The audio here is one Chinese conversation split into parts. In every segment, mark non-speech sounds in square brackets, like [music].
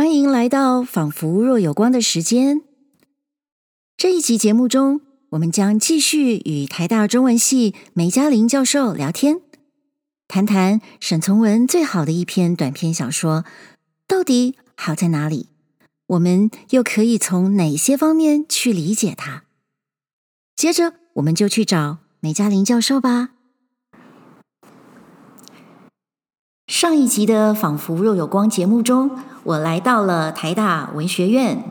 欢迎来到仿佛若有光的时间。这一集节目中，我们将继续与台大中文系梅嘉玲教授聊天，谈谈沈从文最好的一篇短篇小说到底好在哪里？我们又可以从哪些方面去理解它？接着，我们就去找梅嘉玲教授吧。上一集的《仿佛若有光》节目中，我来到了台大文学院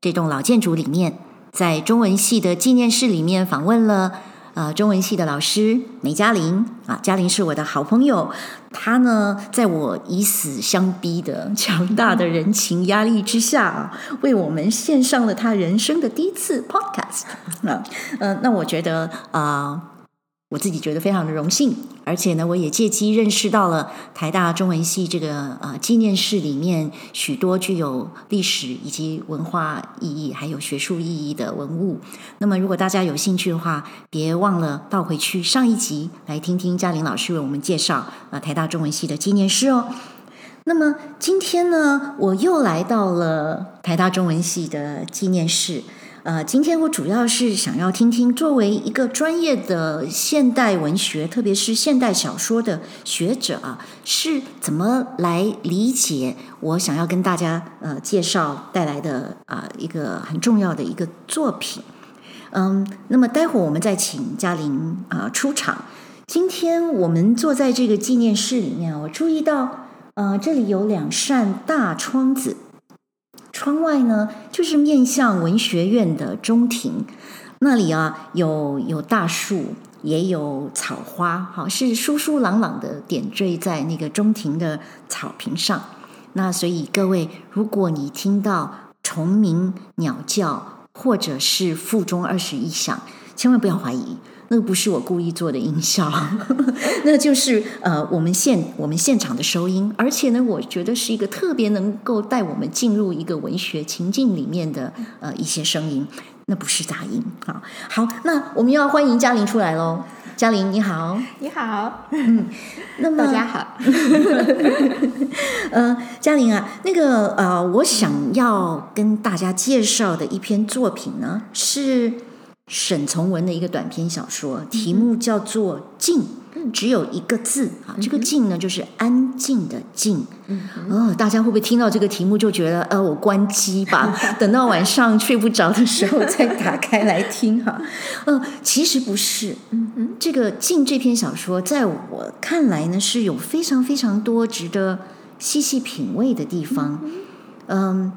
这栋老建筑里面，在中文系的纪念室里面访问了呃中文系的老师梅嘉玲啊，嘉玲是我的好朋友，她呢在我以死相逼的强大的人情压力之下啊，为我们献上了她人生的第一次 podcast 啊，嗯、那我觉得啊。我自己觉得非常的荣幸，而且呢，我也借机认识到了台大中文系这个呃纪念室里面许多具有历史以及文化意义，还有学术意义的文物。那么，如果大家有兴趣的话，别忘了倒回去上一集来听听嘉玲老师为我们介绍呃台大中文系的纪念室哦。那么今天呢，我又来到了台大中文系的纪念室。呃，今天我主要是想要听听，作为一个专业的现代文学，特别是现代小说的学者啊，是怎么来理解我想要跟大家呃介绍带来的啊、一个很重要的一个作品。嗯，那么待会儿我们再请嘉玲啊、出场。今天我们坐在这个纪念室里面，我注意到呃这里有两扇大窗子。窗外呢，就是面向文学院的中庭，那里啊有有大树，也有草花，好，是疏疏朗朗的点缀在那个中庭的草坪上。那所以各位，如果你听到虫鸣、鸟叫，或者是腹中二十一响，千万不要怀疑。那个不是我故意做的音效，[laughs] 那就是呃我们现我们现场的收音，而且呢，我觉得是一个特别能够带我们进入一个文学情境里面的呃一些声音，那不是杂音。啊。好，那我们要欢迎嘉玲出来喽，嘉玲你好，你好，嗯，那么大家好，[laughs] 呃，嘉玲啊，那个呃，我想要跟大家介绍的一篇作品呢是。沈从文的一个短篇小说，题目叫做《静》，只有一个字啊。这个“静”呢，就是安静的“静”。哦，大家会不会听到这个题目就觉得，呃，我关机吧，[laughs] 等到晚上睡不着的时候 [laughs] 再打开来听哈？呃，其实不是。嗯，这个《静》这篇小说，在我看来呢，是有非常非常多值得细细品味的地方。嗯，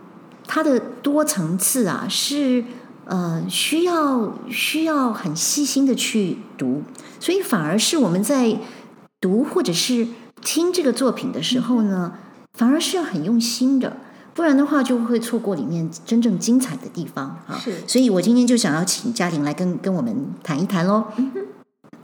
它的多层次啊，是。呃，需要需要很细心的去读，所以反而是我们在读或者是听这个作品的时候呢，反而是要很用心的，不然的话就会错过里面真正精彩的地方啊。是，所以我今天就想要请嘉玲来跟跟我们谈一谈喽。嗯。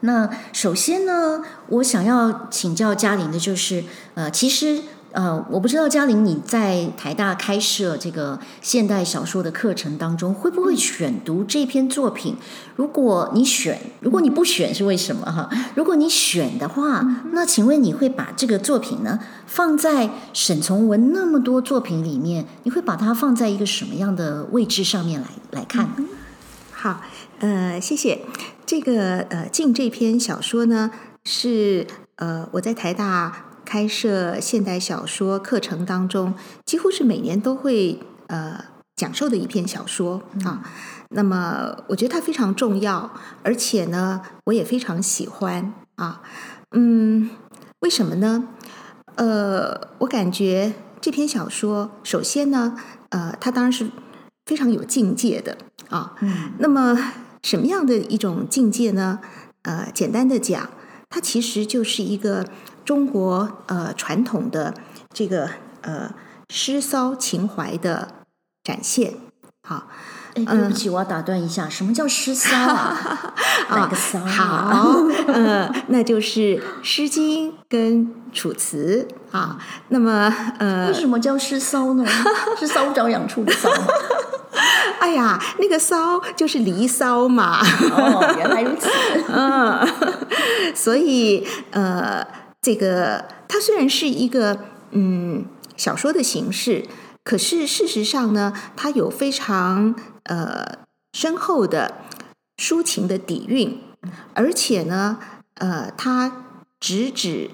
那首先呢，我想要请教嘉玲的就是，呃，其实。呃，我不知道嘉玲你在台大开设这个现代小说的课程当中，会不会选读这篇作品？如果你选，如果你不选是为什么哈？如果你选的话，那请问你会把这个作品呢放在沈从文那么多作品里面，你会把它放在一个什么样的位置上面来来看呢？好，呃，谢谢。这个呃，进这篇小说呢，是呃我在台大。开设现代小说课程当中，几乎是每年都会呃讲授的一篇小说啊。那么我觉得它非常重要，而且呢，我也非常喜欢啊。嗯，为什么呢？呃，我感觉这篇小说，首先呢，呃，它当然是非常有境界的啊。嗯。那么什么样的一种境界呢？呃，简单的讲，它其实就是一个。中国呃传统的这个呃诗骚情怀的展现，好，哎，对不起，嗯、我要打断一下，什么叫诗骚啊？[laughs] 哪个骚？好，呃，那就是《诗经》跟《楚辞》啊。那么呃，为什么叫诗骚呢？是骚不着痒处的骚吗？[laughs] 哎呀，那个骚就是离骚嘛。哦，原来如此。[laughs] 嗯，所以呃。这个它虽然是一个嗯小说的形式，可是事实上呢，它有非常呃深厚的抒情的底蕴，而且呢，呃，它直指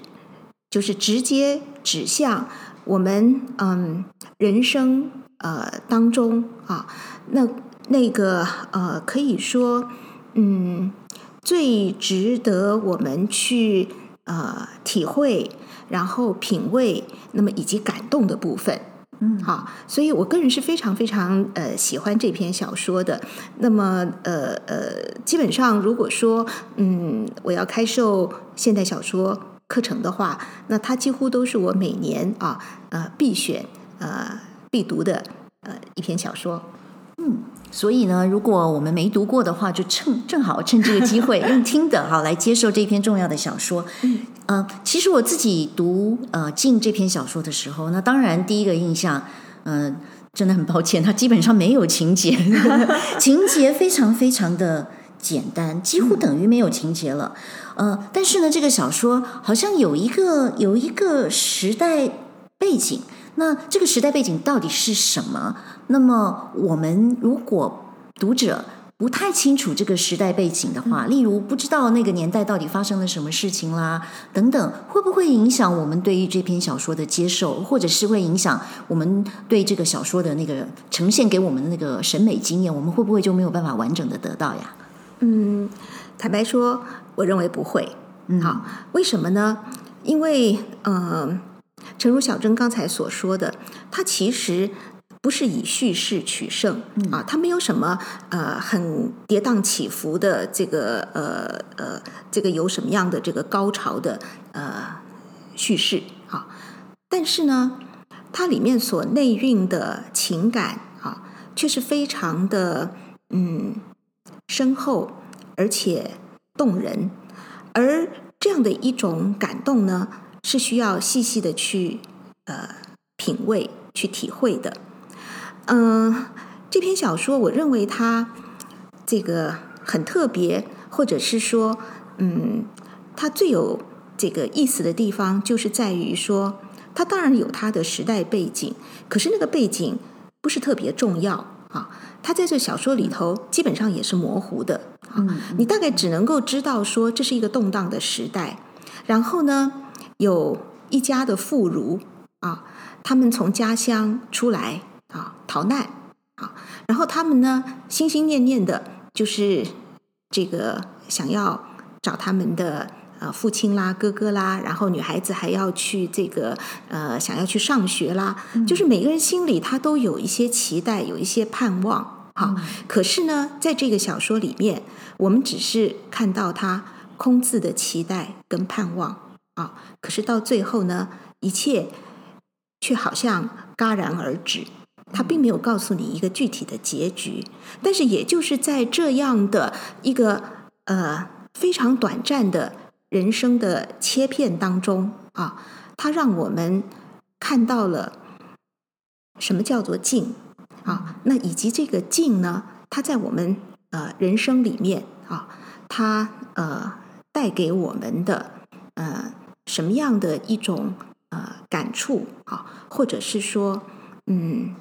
就是直接指向我们嗯人生呃当中啊，那那个呃可以说嗯最值得我们去呃体会，然后品味，那么以及感动的部分。嗯，好，所以我个人是非常非常呃喜欢这篇小说的。那么呃呃，基本上如果说嗯我要开授现代小说课程的话，那它几乎都是我每年啊呃必选呃必读的呃一篇小说。嗯，所以呢，如果我们没读过的话，就趁正好趁这个机会用听的哈来接受这篇重要的小说。嗯。呃，其实我自己读呃《静》这篇小说的时候，那当然第一个印象，嗯、呃，真的很抱歉，它基本上没有情节，[laughs] 情节非常非常的简单，几乎等于没有情节了。呃，但是呢，这个小说好像有一个有一个时代背景，那这个时代背景到底是什么？那么我们如果读者，不太清楚这个时代背景的话，例如不知道那个年代到底发生了什么事情啦，等等，会不会影响我们对于这篇小说的接受，或者是会影响我们对这个小说的那个呈现给我们的那个审美经验？我们会不会就没有办法完整的得到呀？嗯，坦白说，我认为不会。嗯，好，为什么呢？因为，嗯、呃，诚如小珍刚才所说的，它其实。不是以叙事取胜啊，它没有什么呃很跌宕起伏的这个呃呃这个有什么样的这个高潮的呃叙事啊，但是呢，它里面所内蕴的情感啊，却是非常的嗯深厚而且动人，而这样的一种感动呢，是需要细细的去呃品味去体会的。嗯、呃，这篇小说我认为它这个很特别，或者是说，嗯，它最有这个意思的地方，就是在于说，它当然有它的时代背景，可是那个背景不是特别重要啊。它在这小说里头基本上也是模糊的啊，你大概只能够知道说这是一个动荡的时代，然后呢，有一家的妇孺啊，他们从家乡出来。啊，逃难啊，然后他们呢，心心念念的就是这个想要找他们的呃父亲啦、哥哥啦，然后女孩子还要去这个呃想要去上学啦，嗯、就是每个人心里他都有一些期待，有一些盼望啊。嗯、可是呢，在这个小说里面，我们只是看到他空自的期待跟盼望啊，可是到最后呢，一切却好像戛然而止。他并没有告诉你一个具体的结局，但是也就是在这样的一个呃非常短暂的人生的切片当中啊，他让我们看到了什么叫做静啊，那以及这个静呢，它在我们呃人生里面啊，它呃带给我们的呃什么样的一种呃感触啊，或者是说嗯。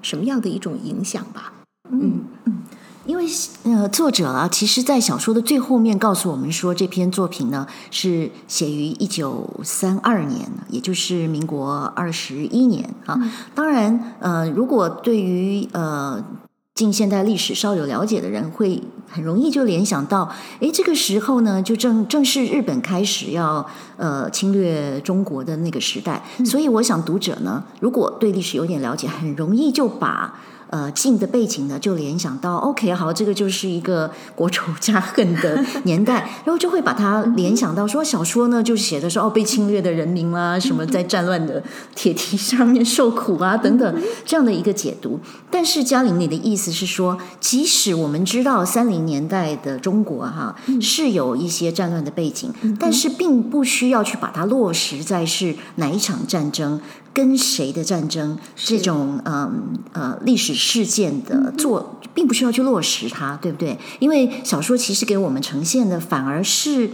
什么样的一种影响吧？嗯嗯，因为呃，作者啊，其实，在小说的最后面告诉我们说，这篇作品呢是写于一九三二年，也就是民国二十一年啊。嗯、当然，呃，如果对于呃。近现代历史稍有了解的人会很容易就联想到，诶，这个时候呢，就正正是日本开始要呃侵略中国的那个时代，所以我想读者呢，如果对历史有点了解，很容易就把。呃，静的背景呢，就联想到，OK，好，这个就是一个国仇家恨的 [laughs] 年代，然后就会把它联想到说，小说呢就写的是哦，被侵略的人民啦，什么在战乱的铁蹄上面受苦啊，等等这样的一个解读。但是嘉玲，你的意思是说，即使我们知道三零年代的中国哈是有一些战乱的背景，但是并不需要去把它落实在是哪一场战争。跟谁的战争？这种嗯呃历史事件的做，并不需要去落实它，对不对？因为小说其实给我们呈现的反而是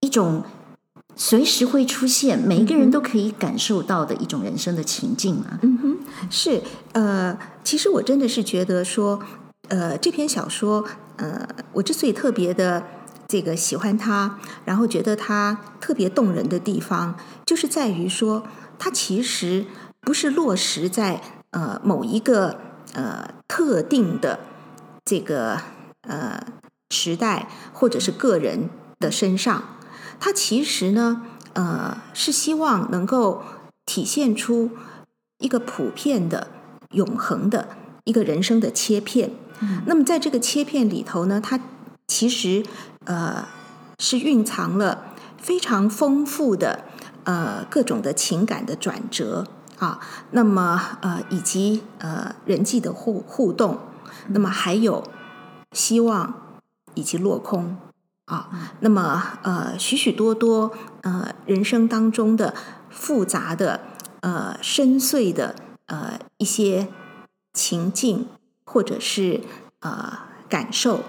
一种随时会出现，每一个人都可以感受到的一种人生的情境嘛。嗯哼，是呃，其实我真的是觉得说，呃，这篇小说，呃，我之所以特别的这个喜欢它，然后觉得它特别动人的地方，就是在于说，它其实不是落实在呃某一个呃特定的这个呃时代或者是个人的身上。它其实呢，呃，是希望能够体现出一个普遍的、永恒的一个人生的切片。嗯。那么，在这个切片里头呢，它其实呃是蕴藏了非常丰富的呃各种的情感的转折啊。那么呃，以及呃人际的互互动，那么还有希望以及落空。啊，那么呃，许许多多呃，人生当中的复杂的呃、深邃的呃一些情境，或者是呃感受，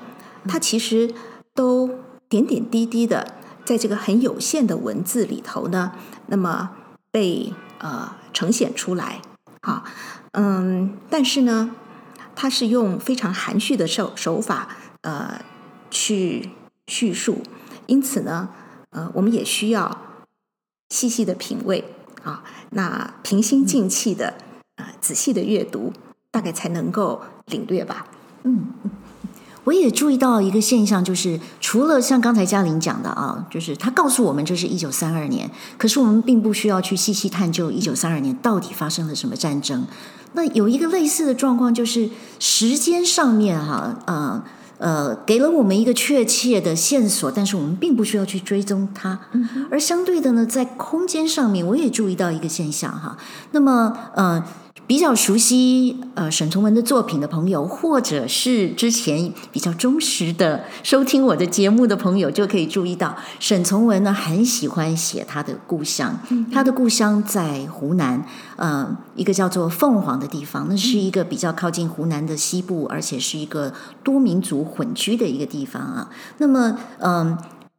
它其实都点点滴滴的在这个很有限的文字里头呢，那么被呃呈现出来。啊，嗯，但是呢，它是用非常含蓄的手手法呃去。叙述，因此呢，呃，我们也需要细细的品味啊，那平心静气的啊、呃，仔细的阅读，大概才能够领略吧。嗯，我也注意到一个现象，就是除了像刚才嘉玲讲的啊，就是他告诉我们这是一九三二年，可是我们并不需要去细细探究一九三二年到底发生了什么战争。那有一个类似的状况，就是时间上面哈，呃。呃，给了我们一个确切的线索，但是我们并不需要去追踪它。嗯、而相对的呢，在空间上面，我也注意到一个现象哈。那么，呃。比较熟悉呃沈从文的作品的朋友，或者是之前比较忠实的收听我的节目的朋友，就可以注意到沈从文呢很喜欢写他的故乡，他的故乡在湖南，呃，一个叫做凤凰的地方，那是一个比较靠近湖南的西部，而且是一个多民族混居的一个地方啊。那么，嗯、呃，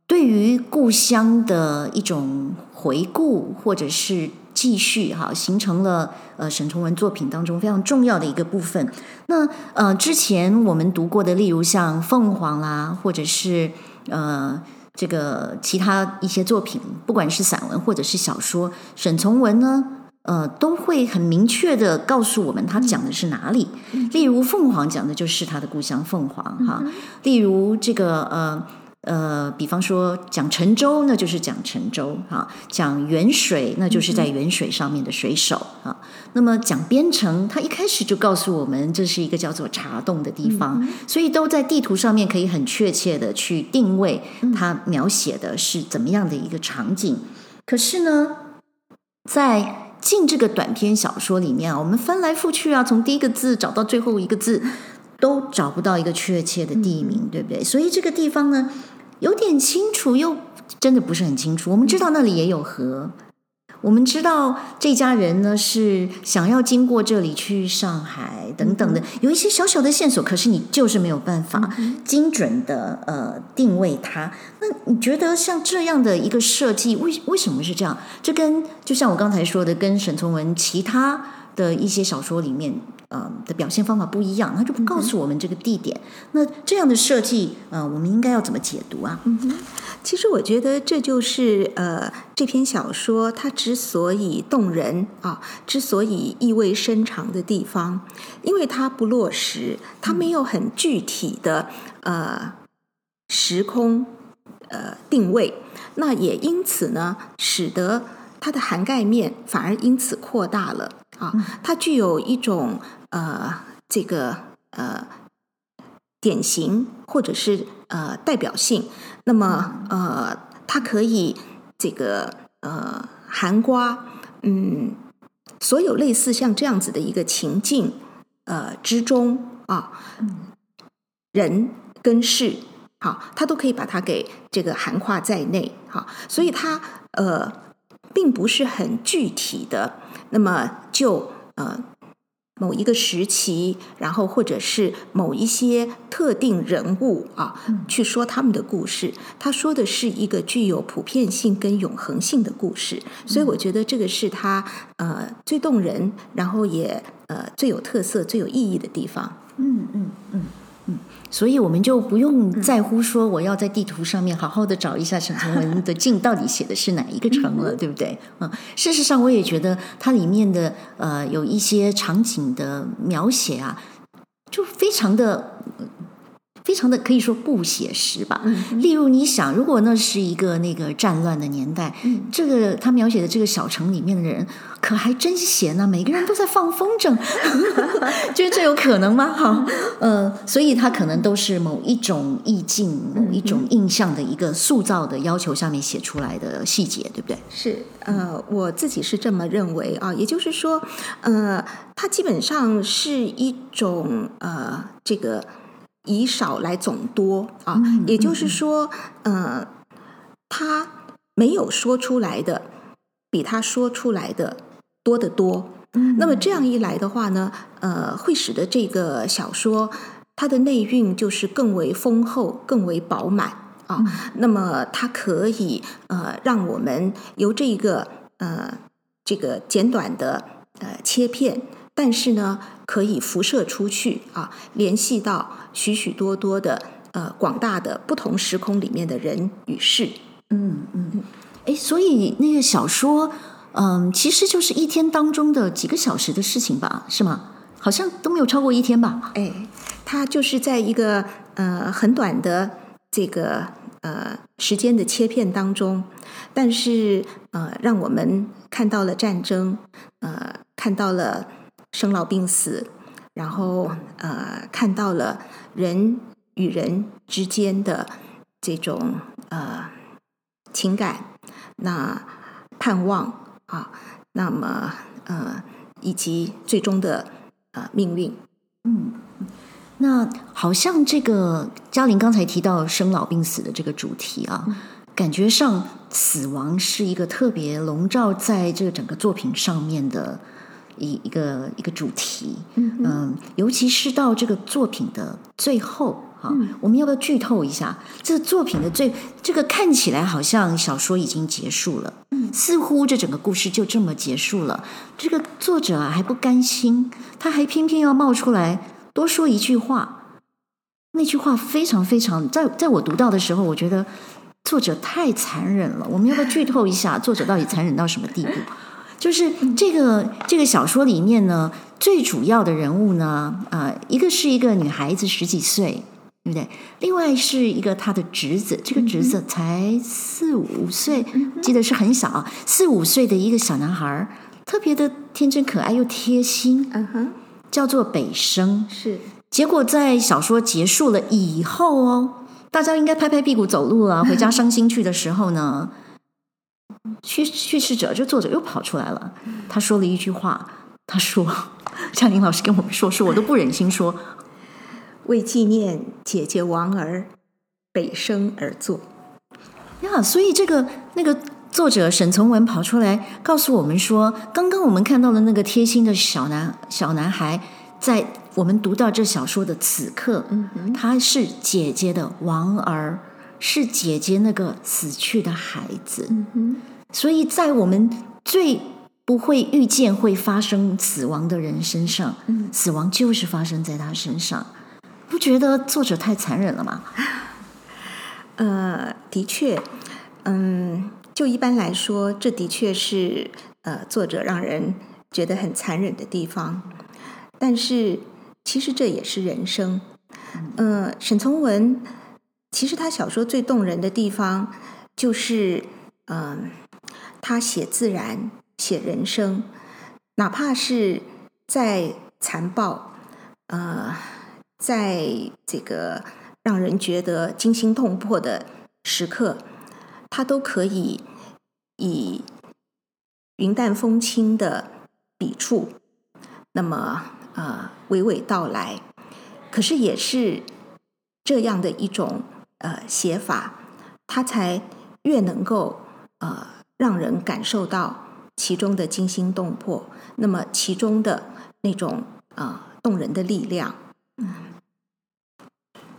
对于故乡的一种回顾，或者是。继续哈，形成了呃沈从文作品当中非常重要的一个部分。那呃之前我们读过的，例如像《凤凰》啦，或者是呃这个其他一些作品，不管是散文或者是小说，沈从文呢呃都会很明确的告诉我们他讲的是哪里。例如《凤凰》讲的就是他的故乡凤凰哈。例如这个呃。呃，比方说讲沉舟，那就是讲沉舟啊；讲远水，那就是在远水上面的水手啊。那么讲边城，他一开始就告诉我们，这是一个叫做茶洞的地方，所以都在地图上面可以很确切的去定位，它描写的是怎么样的一个场景。可是呢，在《进》这个短篇小说里面啊，我们翻来覆去啊，从第一个字找到最后一个字，都找不到一个确切的地名，对不对？所以这个地方呢，有点清楚，又真的不是很清楚。我们知道那里也有河，我们知道这家人呢是想要经过这里去上海等等的，有一些小小的线索，可是你就是没有办法精准的呃定位它。那你觉得像这样的一个设计，为为什么是这样？这跟就像我刚才说的，跟沈从文其他的一些小说里面。呃的表现方法不一样，他就不告诉我们这个地点。嗯、那这样的设计，呃，我们应该要怎么解读啊？嗯哼，其实我觉得这就是呃这篇小说它之所以动人啊，之所以意味深长的地方，因为它不落实，它没有很具体的呃时空呃定位，那也因此呢，使得它的涵盖面反而因此扩大了。啊，它具有一种呃，这个呃典型或者是呃代表性。那么呃，它可以这个呃含瓜嗯所有类似像这样子的一个情境呃之中啊，人跟事好，它都可以把它给这个涵化在内。好，所以它呃并不是很具体的。那么就呃某一个时期，然后或者是某一些特定人物啊，去说他们的故事。他说的是一个具有普遍性跟永恒性的故事，所以我觉得这个是他呃最动人，然后也呃最有特色、最有意义的地方。嗯嗯嗯嗯，所以我们就不用在乎说我要在地图上面好好的找一下沈从文的晋到底写的是哪一个城了，对不对？嗯，事实上我也觉得它里面的呃有一些场景的描写啊，就非常的。非常的可以说不写实吧。嗯、例如，你想，如果那是一个那个战乱的年代，嗯、这个他描写的这个小城里面的人，可还真闲呢。每个人都在放风筝，[laughs] 觉得这有可能吗？[laughs] 哈，呃，所以他可能都是某一种意境、某一种印象的一个塑造的要求下面写出来的细节，对不对？是，呃，我自己是这么认为啊。也就是说，呃，它基本上是一种呃，这个。以少来总多啊，也就是说，呃，他没有说出来的比他说出来的多得多。那么这样一来的话呢，呃，会使得这个小说它的内蕴就是更为丰厚、更为饱满啊。那么它可以呃，让我们由这个呃这个简短的呃切片。但是呢，可以辐射出去啊，联系到许许多多的呃广大的不同时空里面的人与事。嗯嗯，哎，所以那个小说，嗯，其实就是一天当中的几个小时的事情吧，是吗？好像都没有超过一天吧？哎，它就是在一个呃很短的这个呃时间的切片当中，但是呃让我们看到了战争，呃看到了。生老病死，然后呃，看到了人与人之间的这种呃情感，那盼望啊，那么呃，以及最终的呃命运。嗯，那好像这个嘉玲刚才提到生老病死的这个主题啊，嗯、感觉上死亡是一个特别笼罩在这个整个作品上面的。一一个一个主题，嗯，嗯，尤其是到这个作品的最后，哈、嗯，我们要不要剧透一下？这个作品的最，这个看起来好像小说已经结束了，嗯，似乎这整个故事就这么结束了。这个作者啊还不甘心，他还偏偏要冒出来多说一句话。那句话非常非常，在在我读到的时候，我觉得作者太残忍了。我们要不要剧透一下，作者到底残忍到什么地步？就是这个这个小说里面呢，最主要的人物呢，啊、呃，一个是一个女孩子十几岁，对不对？另外是一个她的侄子，这个侄子才四五岁，记得是很小，四五岁的一个小男孩，特别的天真可爱又贴心，嗯哼，叫做北生。是，结果在小说结束了以后哦，大家应该拍拍屁股走路了，回家伤心去的时候呢。叙叙事者，这作者又跑出来了。他说了一句话，他说：“嘉玲老师跟我们说说，我都不忍心说，[laughs] 为纪念姐姐王儿北生而作。”呀，所以这个那个作者沈从文跑出来告诉我们说，刚刚我们看到的那个贴心的小男小男孩，在我们读到这小说的此刻，嗯，他是姐姐的王儿。是姐姐那个死去的孩子，嗯，所以在我们最不会预见会发生死亡的人身上，嗯，死亡就是发生在他身上，不觉得作者太残忍了吗？[laughs] 呃，的确，嗯，就一般来说，这的确是呃作者让人觉得很残忍的地方，但是其实这也是人生，嗯，呃，沈从文。其实他小说最动人的地方，就是嗯、他写自然，写人生，哪怕是在残暴，呃，在这个让人觉得惊心动魄的时刻，他都可以以云淡风轻的笔触，那么呃娓娓道来。可是也是这样的一种。呃，写法，它才越能够呃让人感受到其中的惊心动魄，那么其中的那种啊动人的力量。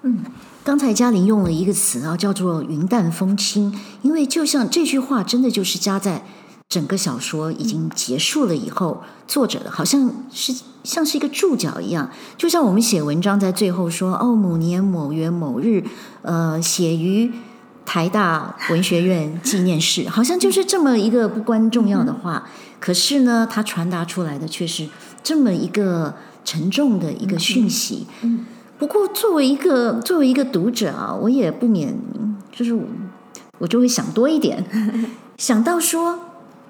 嗯，刚才嘉玲用了一个词啊，叫做“云淡风轻”，因为就像这句话，真的就是加在整个小说已经结束了以后，作者好像是像是一个注脚一样，就像我们写文章在最后说：“哦，某年某月某日，呃，写于台大文学院纪念室”，好像就是这么一个不关重要的话，可是呢，它传达出来的却是这么一个沉重的一个讯息。嗯。不过，作为一个作为一个读者啊，我也不免就是我，我就会想多一点，[laughs] 想到说，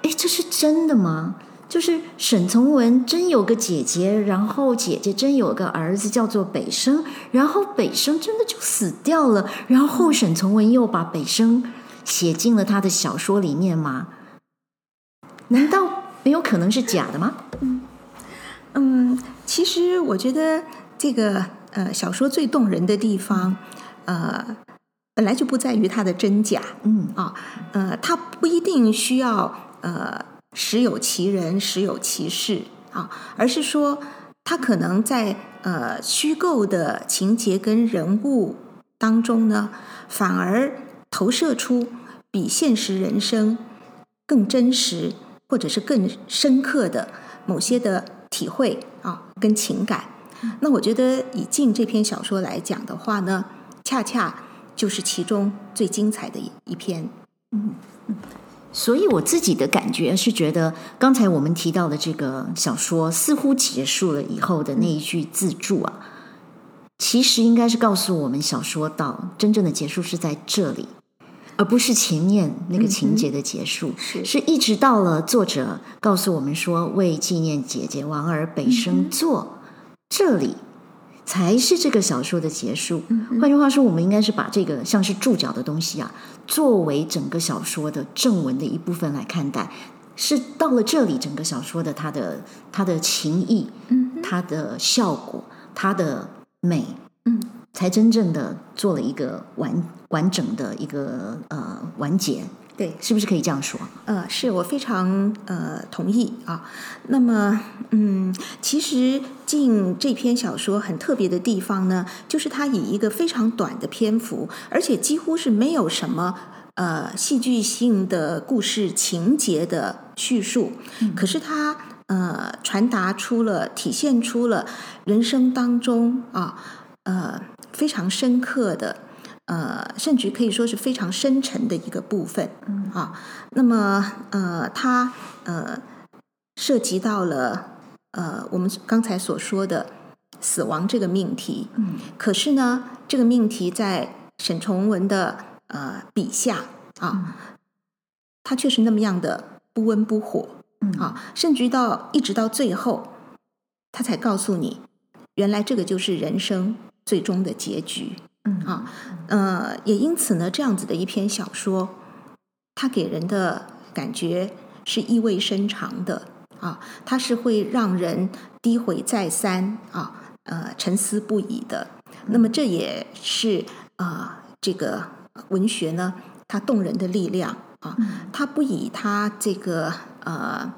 哎，这是真的吗？就是沈从文真有个姐姐，然后姐姐真有个儿子叫做北生，然后北生真的就死掉了，然后沈从文又把北生写进了他的小说里面吗？难道没有可能是假的吗？嗯嗯，其实我觉得这个。呃，小说最动人的地方，呃，本来就不在于它的真假，嗯啊，呃，它不一定需要呃实有其人，实有其事啊，而是说他可能在呃虚构的情节跟人物当中呢，反而投射出比现实人生更真实或者是更深刻的某些的体会啊，跟情感。那我觉得以《静》这篇小说来讲的话呢，恰恰就是其中最精彩的一一篇。嗯嗯，所以我自己的感觉是觉得，刚才我们提到的这个小说似乎结束了以后的那一句自注啊，其实应该是告诉我们，小说到真正的结束是在这里，而不是前面那个情节的结束，嗯、是是一直到了作者告诉我们说，为纪念姐姐王儿北生作。嗯这里才是这个小说的结束。换句话说，我们应该是把这个像是注脚的东西啊，作为整个小说的正文的一部分来看待。是到了这里，整个小说的它的它的情意，它的效果，它的美，嗯，才真正的做了一个完完整的一个呃完结。对，是不是可以这样说？呃，是我非常呃同意啊。那么，嗯，其实《静》这篇小说很特别的地方呢，就是它以一个非常短的篇幅，而且几乎是没有什么呃戏剧性的故事情节的叙述，嗯、可是它呃传达出了、体现出了人生当中啊呃非常深刻的。呃，甚至可以说是非常深沉的一个部分，嗯啊，那么呃，它呃涉及到了呃我们刚才所说的死亡这个命题，嗯，可是呢，这个命题在沈从文的呃笔下啊，嗯、它却是那么样的不温不火，嗯啊，甚至于到一直到最后，他才告诉你，原来这个就是人生最终的结局。嗯啊，呃，也因此呢，这样子的一篇小说，它给人的感觉是意味深长的啊，它是会让人低回再三啊，呃，沉思不已的。那么这也是啊，这个文学呢，它动人的力量啊，它不以它这个呃。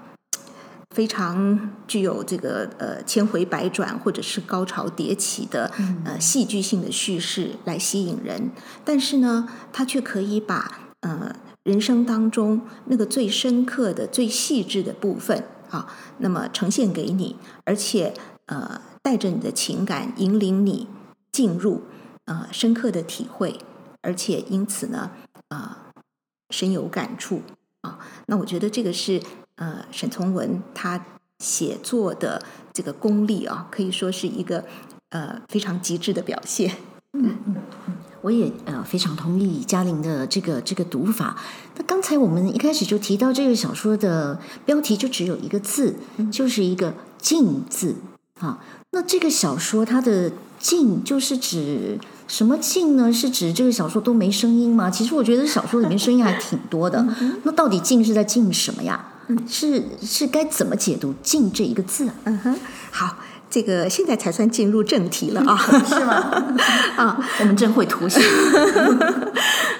非常具有这个呃千回百转或者是高潮迭起的呃戏剧性的叙事来吸引人，但是呢，它却可以把呃人生当中那个最深刻的、最细致的部分啊，那么呈现给你，而且呃带着你的情感引领你进入呃深刻的体会，而且因此呢啊、呃、深有感触啊，那我觉得这个是。呃，沈从文他写作的这个功力啊，可以说是一个呃非常极致的表现。嗯嗯嗯，我也呃非常同意嘉玲的这个这个读法。那刚才我们一开始就提到这个小说的标题就只有一个字，就是一个“静”字啊。那这个小说它的“静”就是指什么“静”呢？是指这个小说都没声音吗？其实我觉得小说里面声音还挺多的。那到底“静”是在静什么呀？是是该怎么解读“静”这一个字啊？嗯哼，好，这个现在才算进入正题了啊，[laughs] 是吗？[laughs] 啊，我们真会图形。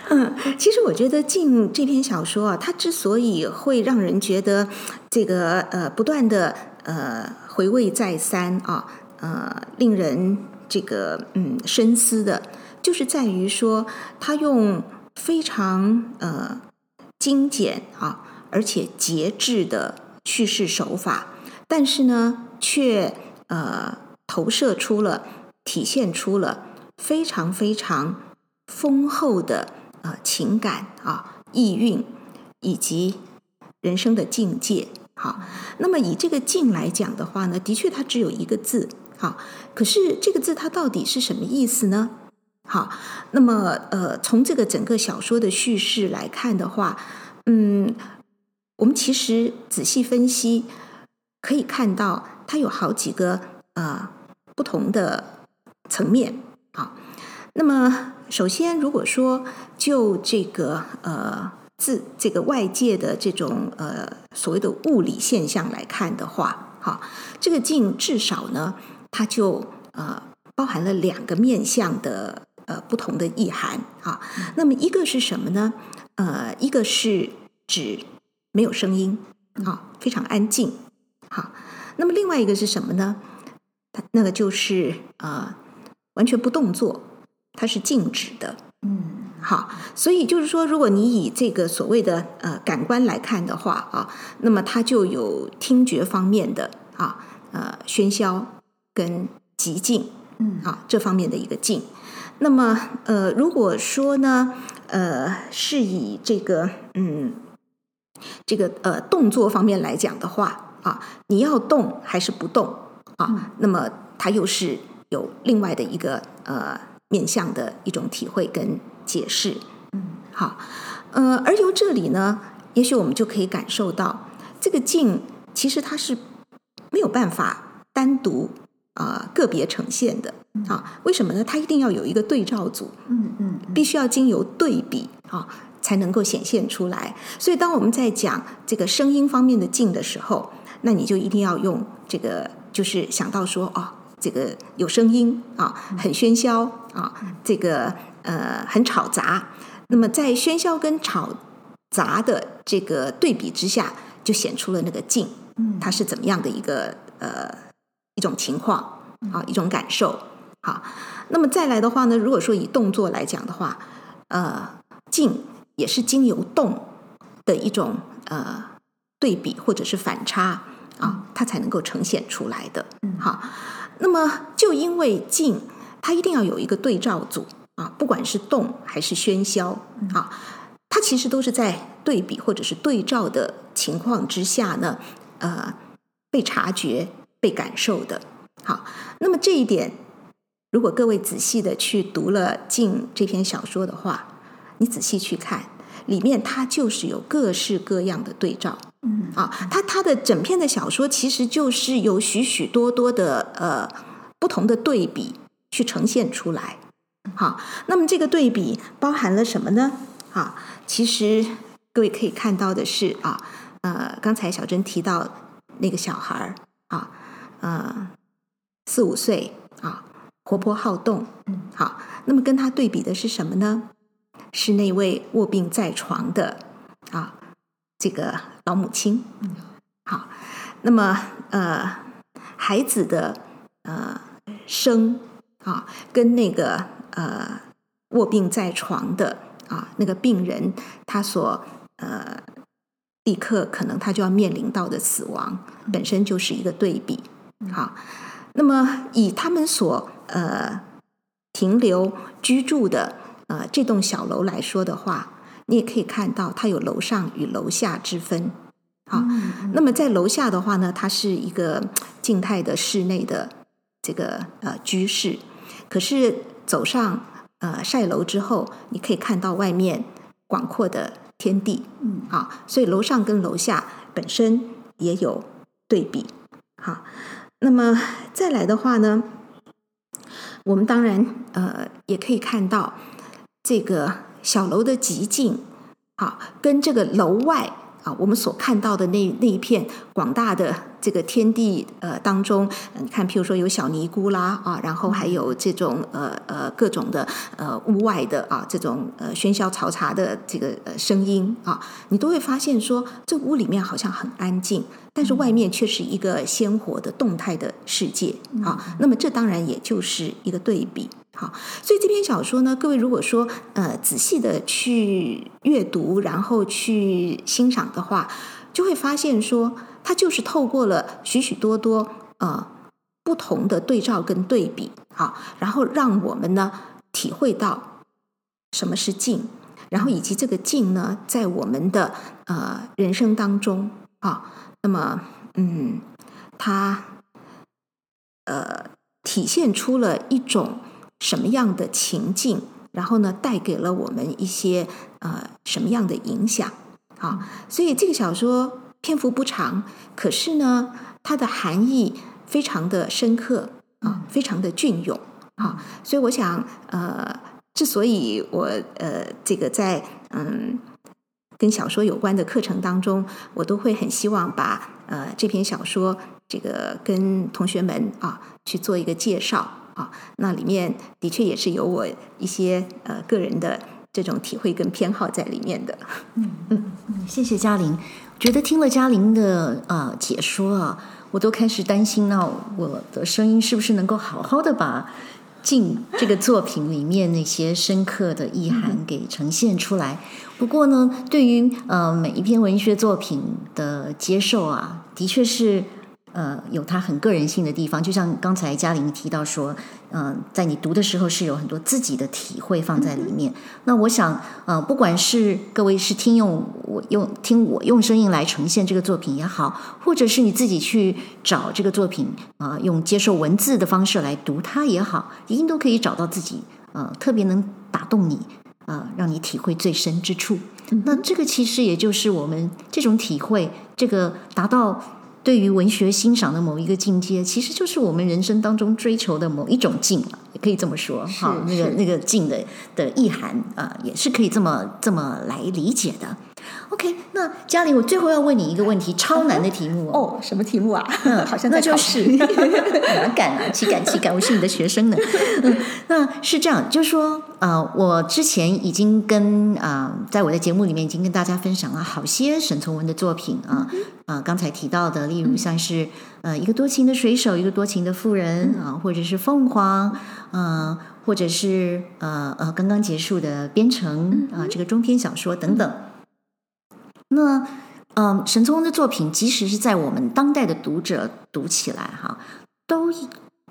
嗯，[laughs] 其实我觉得《静》这篇小说啊，它之所以会让人觉得这个呃不断的呃回味再三啊，呃，令人这个嗯深思的，就是在于说他用非常呃精简啊，而且节制的叙事手法，但是呢，却呃投射出了、体现出了非常非常丰厚的呃情感啊、意蕴以及人生的境界。好，那么以这个“境”来讲的话呢，的确它只有一个字。好，可是这个字它到底是什么意思呢？好，那么呃，从这个整个小说的叙事来看的话，嗯，我们其实仔细分析，可以看到它有好几个呃不同的层面。啊，那么首先，如果说就这个呃。自这个外界的这种呃所谓的物理现象来看的话，哈，这个静至少呢，它就呃包含了两个面向的呃不同的意涵啊。那么一个是什么呢？呃，一个是指没有声音啊，非常安静。好，那么另外一个是什么呢？它那个就是呃完全不动作，它是静止的。嗯。好，所以就是说，如果你以这个所谓的呃感官来看的话啊，那么它就有听觉方面的啊呃喧嚣跟极静，嗯啊这方面的一个静。那么呃如果说呢呃是以这个嗯这个呃动作方面来讲的话啊，你要动还是不动啊？嗯、那么它又是有另外的一个呃面向的一种体会跟。解释，嗯，好，呃，而由这里呢，也许我们就可以感受到，这个静其实它是没有办法单独啊、呃、个别呈现的啊。为什么呢？它一定要有一个对照组，嗯嗯，必须要经由对比啊，才能够显现出来。所以，当我们在讲这个声音方面的静的时候，那你就一定要用这个，就是想到说，哦，这个有声音啊，很喧嚣啊，这个。呃，很吵杂。那么在喧嚣跟吵杂的这个对比之下，就显出了那个静，它是怎么样的一个呃一种情况啊，一种感受。好，那么再来的话呢，如果说以动作来讲的话，呃，静也是经由动的一种呃对比或者是反差啊，它才能够呈现出来的。好，那么就因为静，它一定要有一个对照组。啊，不管是动还是喧嚣，啊，它其实都是在对比或者是对照的情况之下呢，呃，被察觉、被感受的。好，那么这一点，如果各位仔细的去读了《静》这篇小说的话，你仔细去看，里面它就是有各式各样的对照。嗯，啊，它它的整篇的小说其实就是有许许多多的呃不同的对比去呈现出来。好，那么这个对比包含了什么呢？啊，其实各位可以看到的是啊，呃，刚才小珍提到那个小孩儿啊，呃，四五岁啊，活泼好动，嗯，好，那么跟他对比的是什么呢？是那位卧病在床的啊，这个老母亲，好，那么呃，孩子的呃生啊，跟那个。呃，卧病在床的啊，那个病人，他所呃，立刻可能他就要面临到的死亡，本身就是一个对比。好，那么以他们所呃停留居住的呃这栋小楼来说的话，你也可以看到它有楼上与楼下之分。好，那么在楼下的话呢，它是一个静态的室内的这个呃居室，可是。走上呃晒楼之后，你可以看到外面广阔的天地，嗯，啊，所以楼上跟楼下本身也有对比，好，那么再来的话呢，我们当然呃也可以看到这个小楼的极静，好，跟这个楼外啊，我们所看到的那那一片广大的这个天地呃当中，你看，譬如说有小尼姑啦啊，然后还有这种呃呃各种的呃屋外的啊这种呃喧嚣嘈杂的这个呃声音啊，你都会发现说，这屋里面好像很安静，但是外面却是一个鲜活的动态的世界啊。那么这当然也就是一个对比。好，所以这篇小说呢，各位如果说呃仔细的去阅读，然后去欣赏的话，就会发现说，它就是透过了许许多多呃不同的对照跟对比，好，然后让我们呢体会到什么是静，然后以及这个静呢，在我们的呃人生当中啊，那么嗯，它呃体现出了一种。什么样的情境，然后呢，带给了我们一些呃什么样的影响啊？所以这个小说篇幅不长，可是呢，它的含义非常的深刻啊，非常的隽永啊。所以我想，呃，之所以我呃这个在嗯跟小说有关的课程当中，我都会很希望把呃这篇小说这个跟同学们啊去做一个介绍。啊，那里面的确也是有我一些呃个人的这种体会跟偏好在里面的。嗯嗯嗯，谢谢嘉玲。觉得听了嘉玲的呃解说啊，我都开始担心，那我的声音是不是能够好好的把《静》这个作品里面那些深刻的意涵给呈现出来？不过呢，对于呃每一篇文学作品的接受啊，的确是。呃，有它很个人性的地方，就像刚才嘉玲提到说，嗯、在你读的时候是有很多自己的体会放在里面。那我想，呃，不管是各位是听用我用听我用声音来呈现这个作品也好，或者是你自己去找这个作品啊、用接受文字的方式来读它也好，一定都可以找到自己呃特别能打动你啊、呃，让你体会最深之处。那这个其实也就是我们这种体会，这个达到。对于文学欣赏的某一个境界，其实就是我们人生当中追求的某一种静，也可以这么说。哈，那个那个境的的意涵啊、呃，也是可以这么这么来理解的。OK，那嘉玲，我最后要问你一个问题，超难的题目哦。什么题目啊？嗯，[laughs] 好像那就是 [laughs] 哪敢啊？岂敢岂敢？我是你的学生呢。嗯，那是这样，就是说，呃，我之前已经跟啊、呃，在我的节目里面已经跟大家分享了好些沈从文的作品啊啊、呃，刚才提到的，例如像是呃，一个多情的水手，一个多情的妇人啊、呃，或者是凤凰，嗯、呃，或者是呃呃，刚刚结束的编程啊、呃，这个中篇小说等等。那，嗯，沈从文的作品，即使是在我们当代的读者读起来哈，都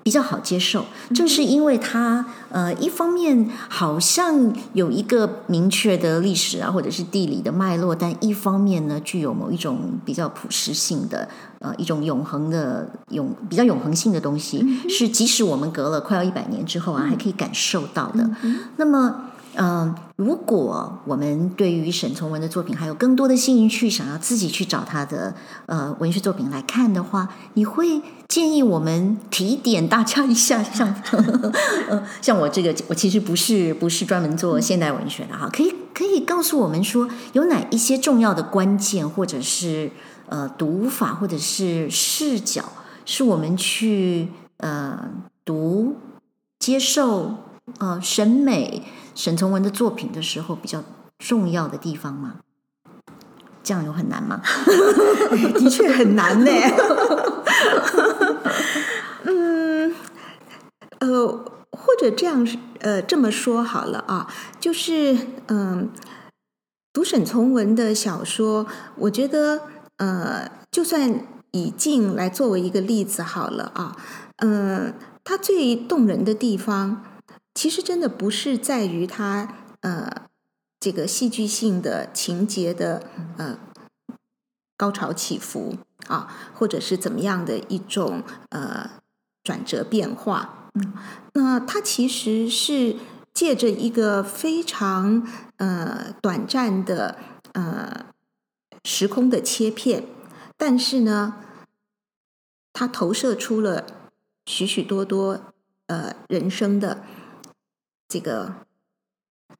比较好接受。正是因为他，呃，一方面好像有一个明确的历史啊，或者是地理的脉络，但一方面呢，具有某一种比较朴实性的，呃，一种永恒的永比较永恒性的东西，是即使我们隔了快要一百年之后啊，还可以感受到的。那么。嗯，如果我们对于沈从文的作品还有更多的兴趣，想要自己去找他的呃文学作品来看的话，你会建议我们提点大家一下，像呵呵像我这个，我其实不是不是专门做现代文学的哈，可以可以告诉我们说有哪一些重要的关键，或者是呃读法，或者是视角，是我们去呃读接受呃审美。沈从文的作品的时候，比较重要的地方吗？这样有很难吗？[laughs] 的确很难呢。[laughs] 嗯，呃，或者这样呃这么说好了啊，就是嗯、呃，读沈从文的小说，我觉得呃，就算以《静》来作为一个例子好了啊，嗯、呃，它最动人的地方。其实真的不是在于它呃这个戏剧性的情节的呃高潮起伏啊，或者是怎么样的一种呃转折变化。那它其实是借着一个非常呃短暂的呃时空的切片，但是呢，它投射出了许许多多呃人生的。这个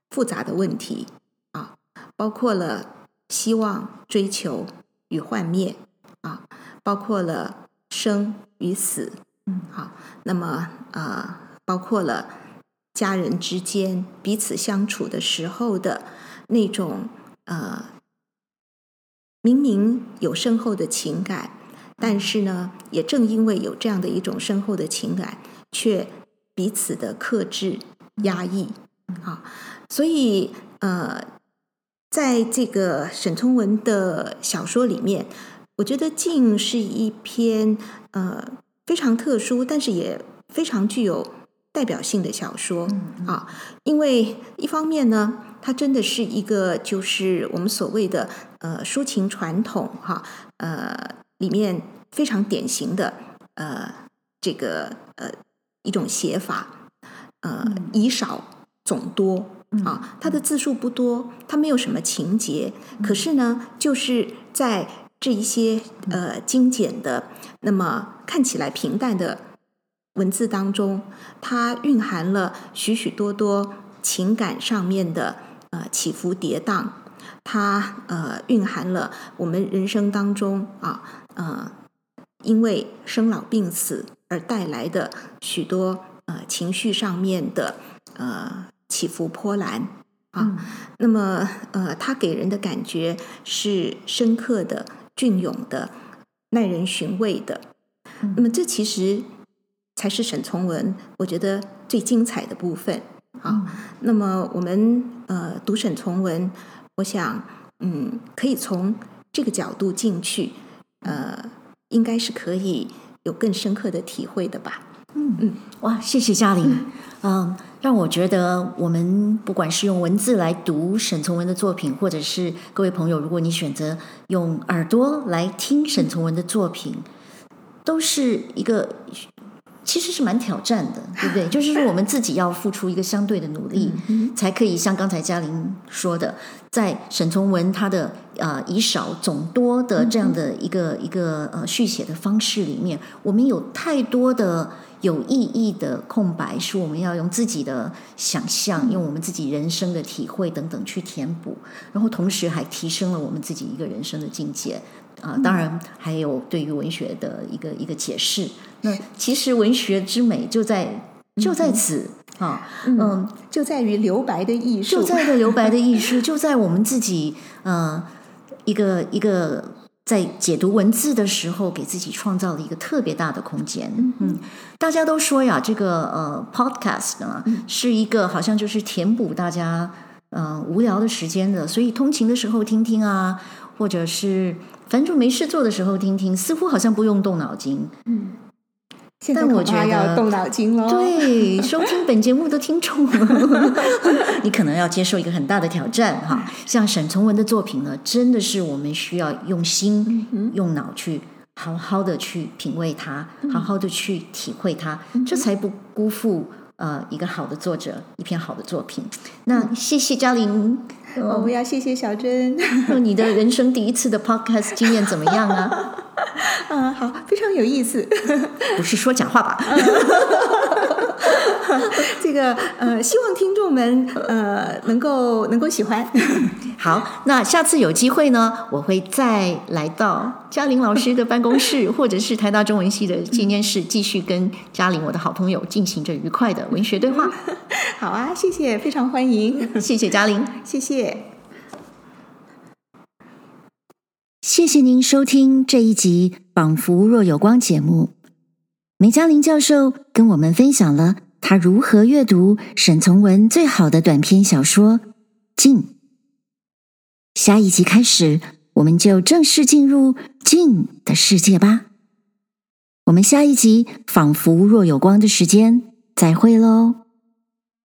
复杂的问题啊，包括了希望、追求与幻灭啊，包括了生与死，嗯，好，那么呃，包括了家人之间彼此相处的时候的那种呃，明明有深厚的情感，但是呢，也正因为有这样的一种深厚的情感，却彼此的克制、压抑，啊，所以呃。在这个沈从文的小说里面，我觉得《静》是一篇呃非常特殊，但是也非常具有代表性的小说啊。因为一方面呢，它真的是一个就是我们所谓的呃抒情传统哈呃里面非常典型的呃这个呃一种写法呃以少总多。啊，它的字数不多，它没有什么情节，可是呢，就是在这一些呃精简的、那么看起来平淡的文字当中，它蕴含了许许多多情感上面的呃起伏跌宕，它呃蕴含了我们人生当中啊呃因为生老病死而带来的许多呃情绪上面的呃。起伏波澜啊，嗯、那么呃，它给人的感觉是深刻的、隽永的、耐人寻味的。嗯、那么这其实才是沈从文我觉得最精彩的部分啊。嗯、那么我们呃读沈从文，我想嗯，可以从这个角度进去，呃，应该是可以有更深刻的体会的吧。嗯嗯，哇，谢谢嘉玲，嗯。Uh, 让我觉得，我们不管是用文字来读沈从文的作品，或者是各位朋友，如果你选择用耳朵来听沈从文的作品，都是一个其实是蛮挑战的，[laughs] 对不对？就是说，我们自己要付出一个相对的努力，才可以像刚才嘉玲说的，在沈从文他的呃以少总多的这样的一个一个呃续写的方式里面，我们有太多的。有意义的空白是我们要用自己的想象，用我们自己人生的体会等等去填补，然后同时还提升了我们自己一个人生的境界啊、呃！当然还有对于文学的一个一个解释。那其实文学之美就在就在此啊，嗯，就在于留白的艺术，就在于留白的艺术，[laughs] 就在我们自己呃一个一个。在解读文字的时候，给自己创造了一个特别大的空间。嗯，嗯，大家都说呀，这个呃，podcast 呢，是一个好像就是填补大家呃无聊的时间的，所以通勤的时候听听啊，或者是反正就没事做的时候听听，似乎好像不用动脑筋。嗯。但我觉得要动脑筋喽。对，收听本节目的听众，[laughs] 你可能要接受一个很大的挑战哈。像沈从文的作品呢，真的是我们需要用心、用脑去好好的去品味它，好好的去体会它，这才不辜负呃一个好的作者一篇好的作品。那谢谢嘉玲，我们要谢谢小珍。你的人生第一次的 podcast 经验怎么样啊？[laughs] [laughs] 嗯，好，非常有意思。[laughs] 不是说讲话吧？[laughs] 这个呃，希望听众们呃能够能够喜欢。好，那下次有机会呢，我会再来到嘉玲老师的办公室，或者是台大中文系的纪念室，继续跟嘉玲我的好朋友进行着愉快的文学对话。好啊，谢谢，非常欢迎，谢谢嘉玲，谢谢。谢谢您收听这一集《仿佛若有光》节目。梅嘉玲教授跟我们分享了他如何阅读沈从文最好的短篇小说《静》。下一集开始，我们就正式进入静的世界吧。我们下一集《仿佛若有光》的时间再会喽。